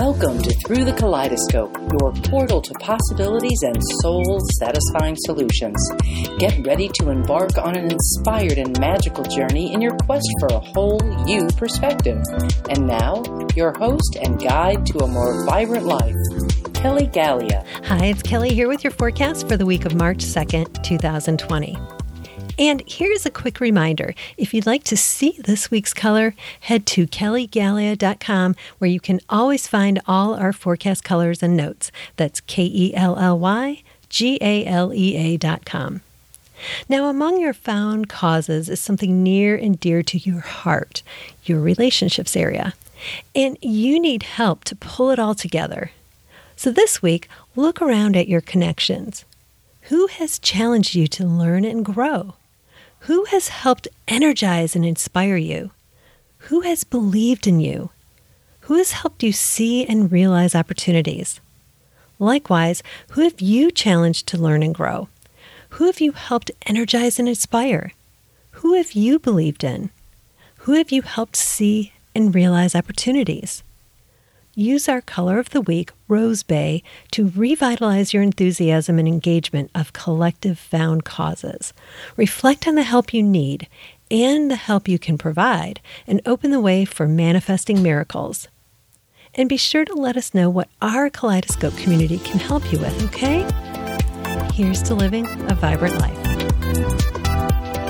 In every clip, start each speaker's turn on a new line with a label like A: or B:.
A: Welcome to Through the Kaleidoscope, your portal to possibilities and soul satisfying solutions. Get ready to embark on an inspired and magical journey in your quest for a whole you perspective. And now, your host and guide to a more vibrant life, Kelly Galea.
B: Hi, it's Kelly here with your forecast for the week of March 2nd, 2020. And here's a quick reminder if you'd like to see this week's color, head to kellygalea.com where you can always find all our forecast colors and notes. That's K E L L Y G A L E A.com. Now, among your found causes is something near and dear to your heart, your relationships area. And you need help to pull it all together. So this week, look around at your connections. Who has challenged you to learn and grow? Who has helped energize and inspire you? Who has believed in you? Who has helped you see and realize opportunities? Likewise, who have you challenged to learn and grow? Who have you helped energize and inspire? Who have you believed in? Who have you helped see and realize opportunities? Use our color of the week, Rose Bay, to revitalize your enthusiasm and engagement of collective found causes. Reflect on the help you need and the help you can provide, and open the way for manifesting miracles. And be sure to let us know what our Kaleidoscope community can help you with, okay? Here's to living a vibrant life.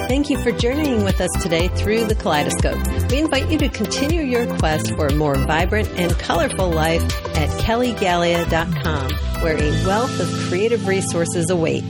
B: Thank you for journeying with us today through the kaleidoscope. We invite you to continue your quest for a more vibrant and colorful life at kellygalea.com, where a wealth of creative resources await.